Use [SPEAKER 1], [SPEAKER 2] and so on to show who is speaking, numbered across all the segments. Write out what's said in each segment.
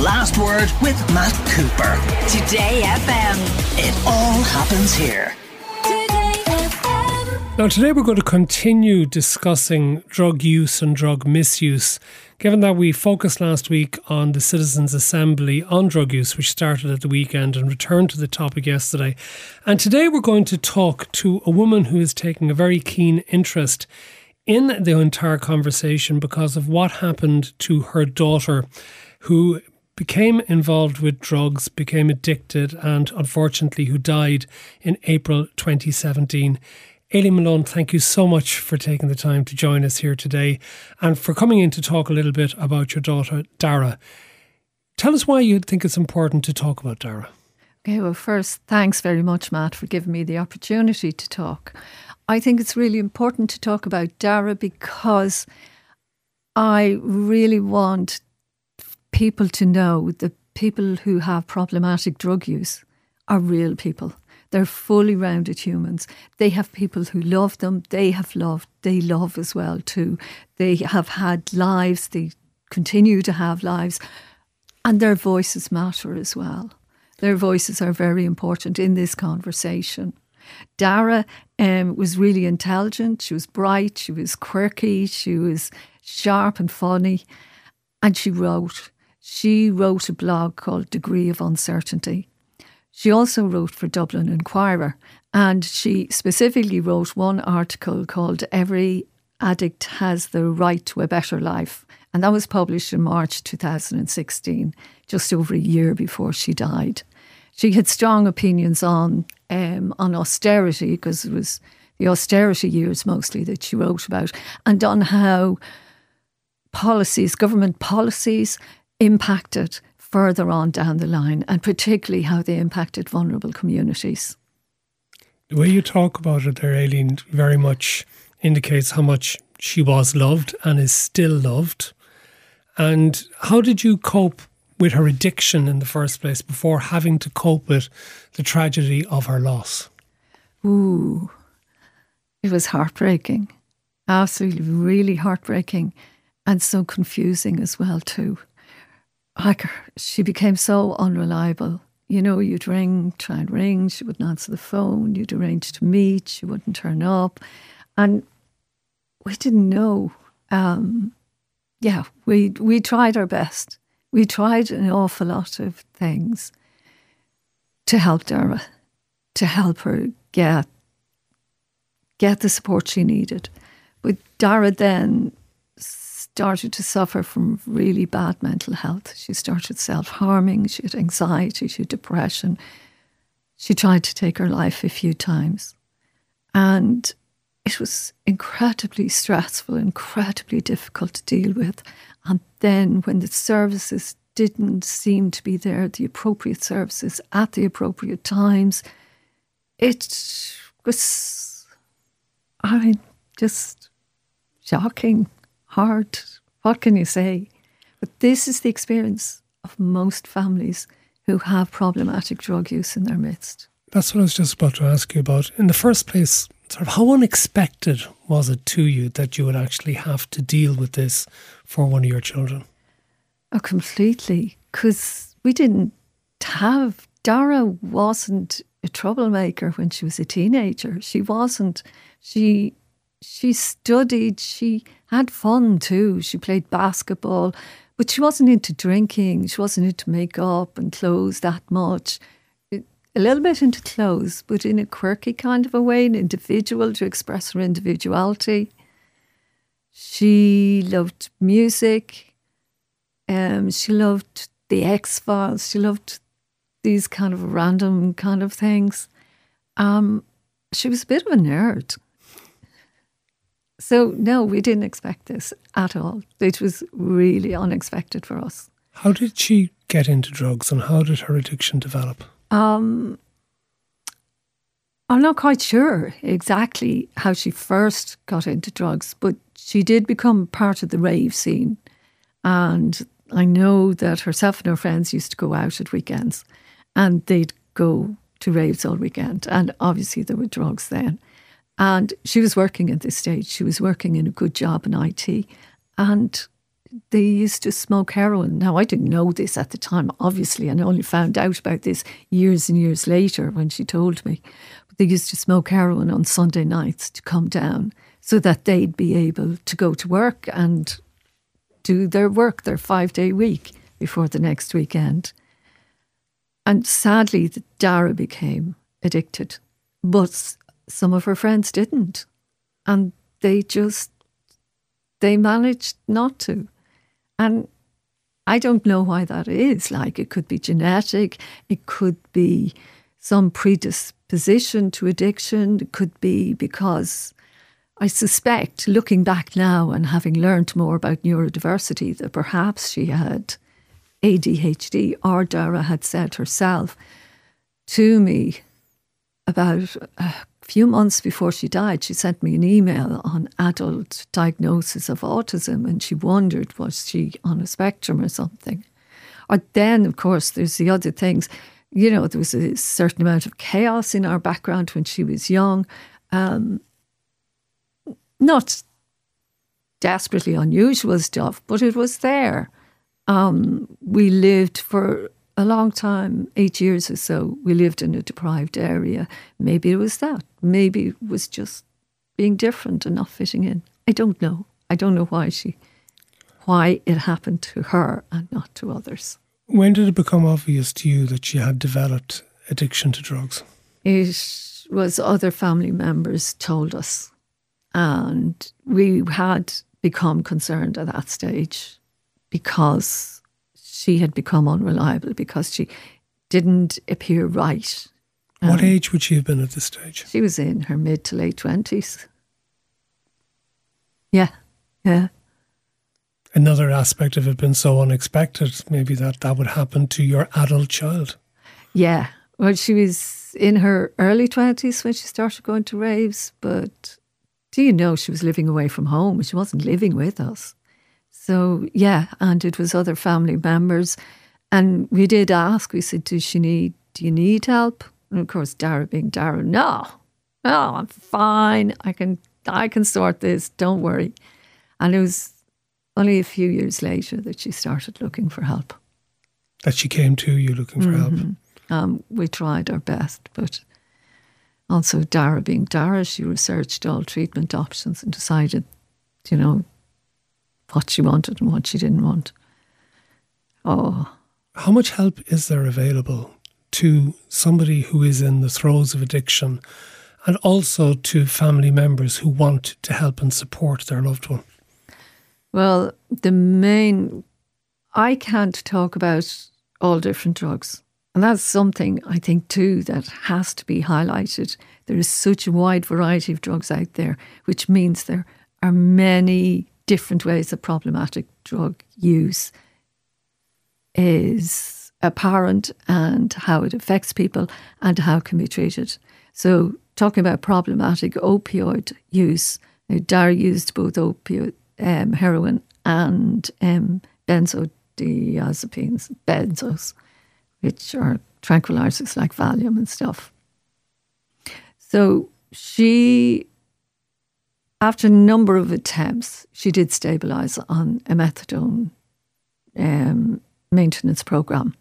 [SPEAKER 1] The Last Word with Matt Cooper.
[SPEAKER 2] Today FM.
[SPEAKER 1] It all happens here.
[SPEAKER 3] Now, today we're going to continue discussing drug use and drug misuse. Given that we focused last week on the Citizens' Assembly on drug use, which started at the weekend and returned to the topic yesterday. And today we're going to talk to a woman who is taking a very keen interest in the entire conversation because of what happened to her daughter, who became involved with drugs, became addicted, and unfortunately, who died in April 2017. Aileen Malone, thank you so much for taking the time to join us here today and for coming in to talk a little bit about your daughter, Dara. Tell us why you think it's important to talk about Dara.
[SPEAKER 4] Okay, well, first, thanks very much, Matt, for giving me the opportunity to talk. I think it's really important to talk about Dara because I really want people to know that people who have problematic drug use are real people. They're fully rounded humans. They have people who love them. They have loved. They love as well too. They have had lives. They continue to have lives, and their voices matter as well. Their voices are very important in this conversation. Dara um, was really intelligent. She was bright. She was quirky. She was sharp and funny, and she wrote. She wrote a blog called Degree of Uncertainty. She also wrote for Dublin Inquirer, and she specifically wrote one article called Every Addict Has the Right to a Better Life. And that was published in March 2016, just over a year before she died. She had strong opinions on um, on austerity because it was the austerity years mostly that she wrote about, and on how policies, government policies, impacted further on down the line, and particularly how they impacted vulnerable communities.
[SPEAKER 3] The way you talk about it there, Aileen, very much indicates how much she was loved and is still loved. And how did you cope with her addiction in the first place before having to cope with the tragedy of her loss?
[SPEAKER 4] Ooh, it was heartbreaking. Absolutely, really heartbreaking and so confusing as well, too like she became so unreliable. You know, you'd ring, try and ring, she wouldn't answer the phone. You'd arrange to meet, she wouldn't turn up, and we didn't know. Um, yeah, we we tried our best. We tried an awful lot of things to help Dara, to help her get get the support she needed. But Dara then started to suffer from really bad mental health. She started self harming, she had anxiety, she had depression. She tried to take her life a few times. And it was incredibly stressful, incredibly difficult to deal with. And then when the services didn't seem to be there, the appropriate services at the appropriate times, it was, I mean, just shocking hard. What can you say? But this is the experience of most families who have problematic drug use in their midst.
[SPEAKER 3] That's what I was just about to ask you about. In the first place, sort of how unexpected was it to you that you would actually have to deal with this for one of your children?
[SPEAKER 4] Oh, completely. Because we didn't have, Dara wasn't a troublemaker when she was a teenager. She wasn't. She she studied, she had fun too. She played basketball, but she wasn't into drinking. She wasn't into makeup and clothes that much. A little bit into clothes, but in a quirky kind of a way, an individual to express her individuality. She loved music. Um, she loved the X Files. She loved these kind of random kind of things. Um, she was a bit of a nerd. So, no, we didn't expect this at all. It was really unexpected for us.
[SPEAKER 3] How did she get into drugs and how did her addiction develop?
[SPEAKER 4] Um, I'm not quite sure exactly how she first got into drugs, but she did become part of the rave scene. And I know that herself and her friends used to go out at weekends and they'd go to raves all weekend. And obviously, there were drugs then. And she was working at this stage. She was working in a good job in IT. And they used to smoke heroin. Now, I didn't know this at the time, obviously, and I only found out about this years and years later when she told me. But they used to smoke heroin on Sunday nights to come down so that they'd be able to go to work and do their work, their five day week before the next weekend. And sadly, Dara became addicted, but some of her friends didn't. And they just, they managed not to. And I don't know why that is. Like, it could be genetic, it could be some predisposition to addiction, it could be because I suspect, looking back now and having learned more about neurodiversity, that perhaps she had ADHD, or Dara had said herself to me about a few months before she died. She sent me an email on adult diagnosis of autism, and she wondered was she on a spectrum or something. Or then, of course, there's the other things. You know, there was a certain amount of chaos in our background when she was young. Um, not desperately unusual stuff, but it was there. Um, we lived for a long time, eight years or so, we lived in a deprived area. Maybe it was that. Maybe was just being different and not fitting in. I don't know. I don't know why she, why it happened to her and not to others.
[SPEAKER 3] When did it become obvious to you that she had developed addiction to drugs?
[SPEAKER 4] It was other family members told us and we had become concerned at that stage because she had become unreliable, because she didn't appear right.
[SPEAKER 3] What um, age would she have been at this stage?
[SPEAKER 4] She was in her mid to late 20s. Yeah, yeah.
[SPEAKER 3] Another aspect of it been so unexpected, maybe that that would happen to your adult child.
[SPEAKER 4] Yeah. Well, she was in her early 20s when she started going to raves, but do you know she was living away from home? She wasn't living with us. So, yeah, and it was other family members. And we did ask, we said, Does she need, do you need help? And of course, Dara being Dara, no, no, I'm fine. I can, I can sort this. Don't worry. And it was only a few years later that she started looking for help.
[SPEAKER 3] That she came to you looking for mm-hmm. help?
[SPEAKER 4] Um, we tried our best, but also, Dara being Dara, she researched all treatment options and decided, you know, what she wanted and what she didn't want. Oh.
[SPEAKER 3] How much help is there available to somebody who is in the throes of addiction and also to family members who want to help and support their loved one?
[SPEAKER 4] Well, the main, I can't talk about all different drugs. And that's something I think too that has to be highlighted. There is such a wide variety of drugs out there, which means there are many different ways of problematic drug use is apparent and how it affects people and how it can be treated. So, talking about problematic opioid use, Dara used both opioid, um, heroin and um, benzodiazepines, benzos which are tranquilizers like Valium and stuff. So she, after a number of attempts, she did stabilize on a methadone um, maintenance program.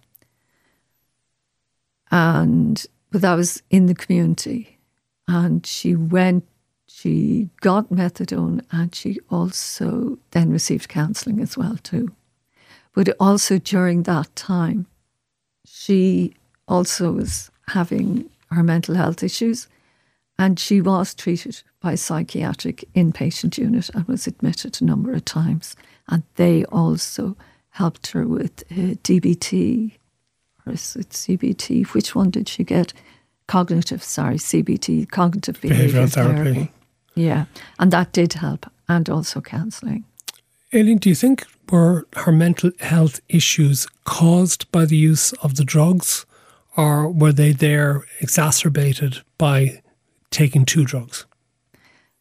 [SPEAKER 4] And, but that was in the community. And she went, she got methadone and she also then received counselling as well, too. But also during that time, she also was having her mental health issues and she was treated by a psychiatric inpatient unit and was admitted a number of times. And they also helped her with uh, DBT, or is it CBT? Which one did she get? Cognitive, sorry, CBT, cognitive behavioral, behavioral therapy. therapy. Yeah, and that did help, and also counselling.
[SPEAKER 3] Aileen, do you think were her mental health issues caused by the use of the drugs, or were they there exacerbated by taking two drugs?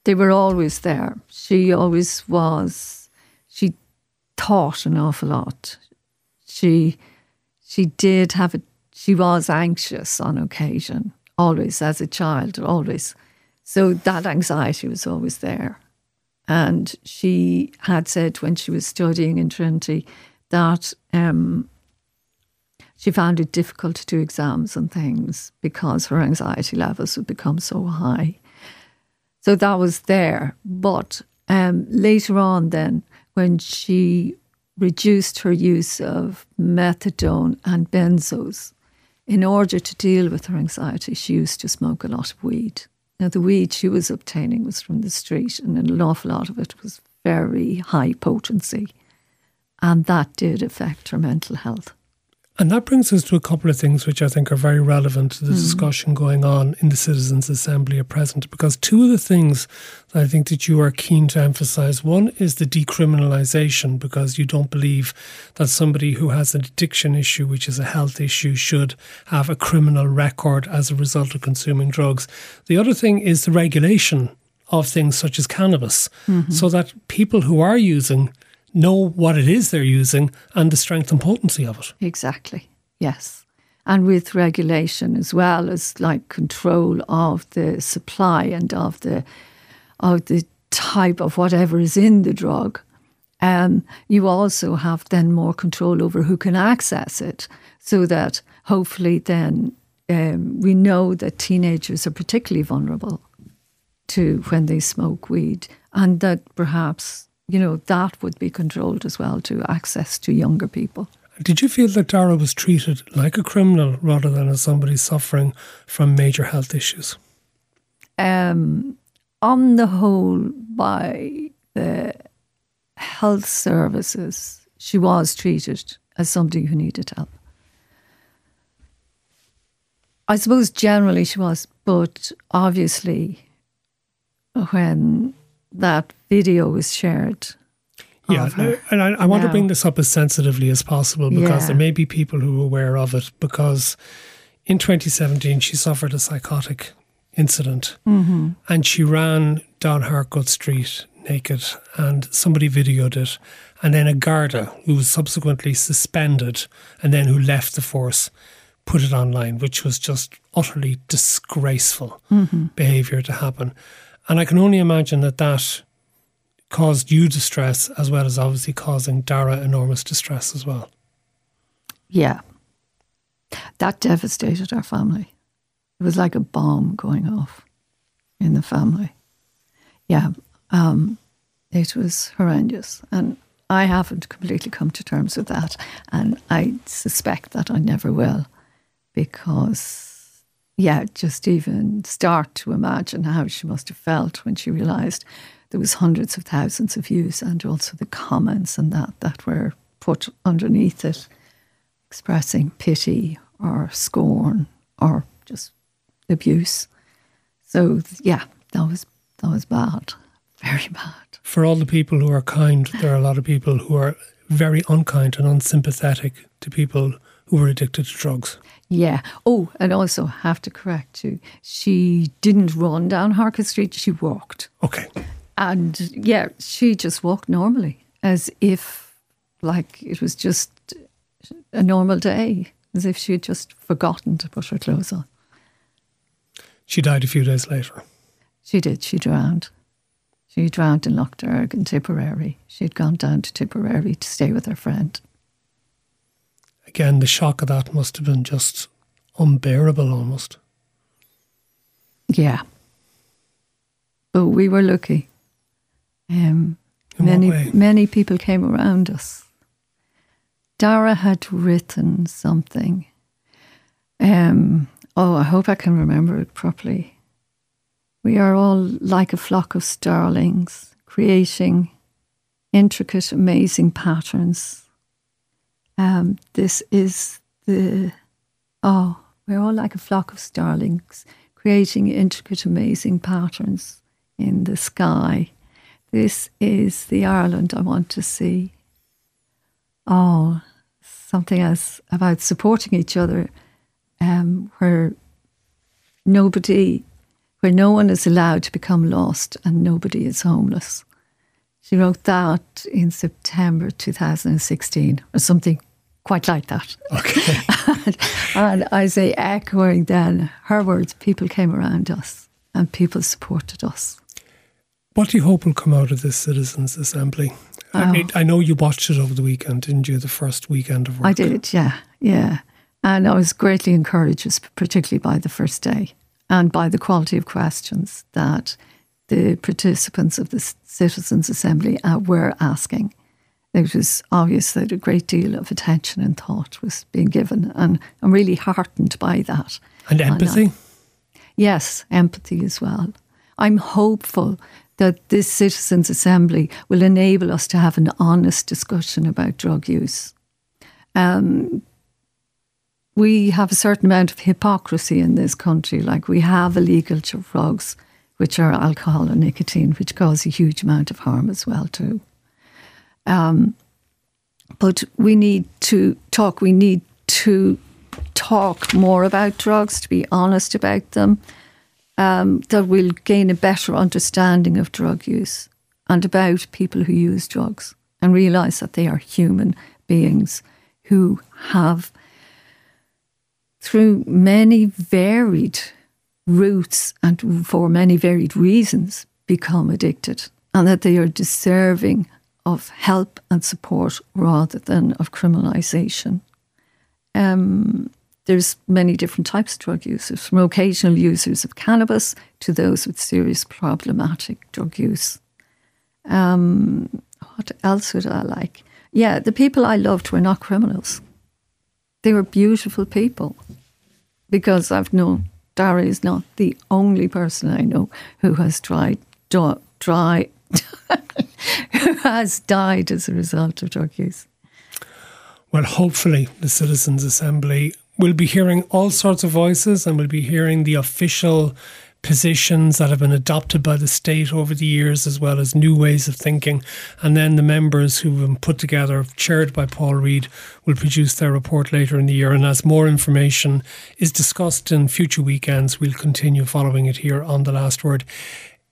[SPEAKER 4] They were always there. She always was. She thought an awful lot. She she did have a. She was anxious on occasion, always as a child, always. So that anxiety was always there. And she had said when she was studying in Trinity that um, she found it difficult to do exams and things because her anxiety levels would become so high. So that was there. But um, later on, then, when she reduced her use of methadone and benzos, in order to deal with her anxiety, she used to smoke a lot of weed. Now, the weed she was obtaining was from the street, and an awful lot of it was very high potency. And that did affect her mental health.
[SPEAKER 3] And that brings us to a couple of things which I think are very relevant to the mm. discussion going on in the Citizens' Assembly at present. Because two of the things that I think that you are keen to emphasise one is the decriminalisation, because you don't believe that somebody who has an addiction issue, which is a health issue, should have a criminal record as a result of consuming drugs. The other thing is the regulation of things such as cannabis, mm-hmm. so that people who are using know what it is they're using and the strength and potency of it.
[SPEAKER 4] Exactly. Yes. And with regulation as well as like control of the supply and of the of the type of whatever is in the drug. Um, you also have then more control over who can access it, so that hopefully then um, we know that teenagers are particularly vulnerable to when they smoke weed, and that perhaps you know, that would be controlled as well to access to younger people.
[SPEAKER 3] Did you feel that Dara was treated like a criminal rather than as somebody suffering from major health issues?
[SPEAKER 4] Um, on the whole, by the health services, she was treated as somebody who needed help. I suppose generally she was, but obviously, when that video was shared.
[SPEAKER 3] Yeah, and I, I want to bring this up as sensitively as possible because yeah. there may be people who are aware of it. Because in 2017, she suffered a psychotic incident mm-hmm. and she ran down Harcourt Street naked, and somebody videoed it. And then a Garda, who was subsequently suspended and then who left the force, put it online, which was just utterly disgraceful mm-hmm. behaviour to happen. And I can only imagine that that caused you distress as well as obviously causing Dara enormous distress as well.
[SPEAKER 4] Yeah. That devastated our family. It was like a bomb going off in the family. Yeah. Um, it was horrendous. And I haven't completely come to terms with that. And I suspect that I never will because yeah, just even start to imagine how she must have felt when she realised there was hundreds of thousands of views and also the comments and that that were put underneath it, expressing pity or scorn or just abuse. So yeah, that was that was bad, very bad.
[SPEAKER 3] For all the people who are kind, there are a lot of people who are very unkind and unsympathetic to people who were addicted to drugs.
[SPEAKER 4] Yeah. Oh, and also have to correct you. She didn't run down Harcourt Street. She walked.
[SPEAKER 3] Okay.
[SPEAKER 4] And yeah, she just walked normally, as if like it was just a normal day, as if she had just forgotten to put her clothes on.
[SPEAKER 3] She died a few days later.
[SPEAKER 4] She did. She drowned. She drowned in Lough Derg in Tipperary. She had gone down to Tipperary to stay with her friend
[SPEAKER 3] again, the shock of that must have been just unbearable almost.
[SPEAKER 4] Yeah. But we were lucky. Um, many many people came around us. Dara had written something. Um, oh, I hope I can remember it properly. We are all like a flock of starlings, creating intricate, amazing patterns um, this is the, oh, we're all like a flock of starlings, creating intricate, amazing patterns in the sky. This is the Ireland I want to see. Oh, something else about supporting each other, um, where nobody, where no one is allowed to become lost and nobody is homeless. She wrote that in September 2016 or something quite like that.
[SPEAKER 3] Okay.
[SPEAKER 4] and, and I say, echoing then her words, people came around us and people supported us.
[SPEAKER 3] What do you hope will come out of this citizens' assembly? I,
[SPEAKER 4] Oh.
[SPEAKER 3] mean, I know you watched it over the weekend, didn't you? The first weekend of work.
[SPEAKER 4] I did, yeah, yeah. And I was greatly encouraged, particularly by the first day and by the quality of questions that the participants of the Citizens' Assembly uh, were asking. It was obvious that a great deal of attention and thought was being given, and I'm really heartened by that.
[SPEAKER 3] And
[SPEAKER 4] I-
[SPEAKER 3] empathy.
[SPEAKER 4] Yes, empathy as well. I'm hopeful that this Citizens' Assembly will enable us to have an honest discussion about drug use. Um, we have a certain amount of hypocrisy in this country. Like we have illegal drugs, which are alcohol and nicotine, which cause a huge amount of harm as well too. Um, but we need to talk. We need to talk more about drugs, to be honest about them, um, that we'll gain a better understanding of drug use and about people who use drugs and realise that they are human beings who have, through many varied routes and for many varied reasons, become addicted and that they are deserving of help and support rather than of criminalisation. Um, there's many different types of drug users, from occasional users of cannabis to those with serious problematic drug use. Um, what else would I like? Yeah, the people I loved were not criminals. They were beautiful people. Because I've known Dara is not the only person I know who has tried, do, try, who has died as a result of drug use.
[SPEAKER 3] Well, hopefully, the Citizens' Assembly will be hearing all sorts of voices and will be hearing the official positions that have been adopted by the state over the years, as well as new ways of thinking. And then the members who have been put together, chaired by Paul Reid, will produce their report later in the year. And as more information is discussed in future weekends, we'll continue following it here on The Last Word.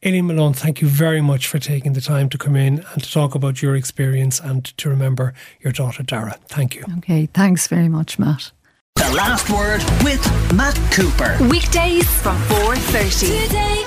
[SPEAKER 3] Aileen Malone, thank you very much for taking the time to come in and to talk about your experience and to remember your daughter Dara. Thank you.
[SPEAKER 4] Okay, thanks very much, Matt.
[SPEAKER 1] The Last Word with Matt Cooper.
[SPEAKER 2] Weekdays from 4.30.
[SPEAKER 5] Today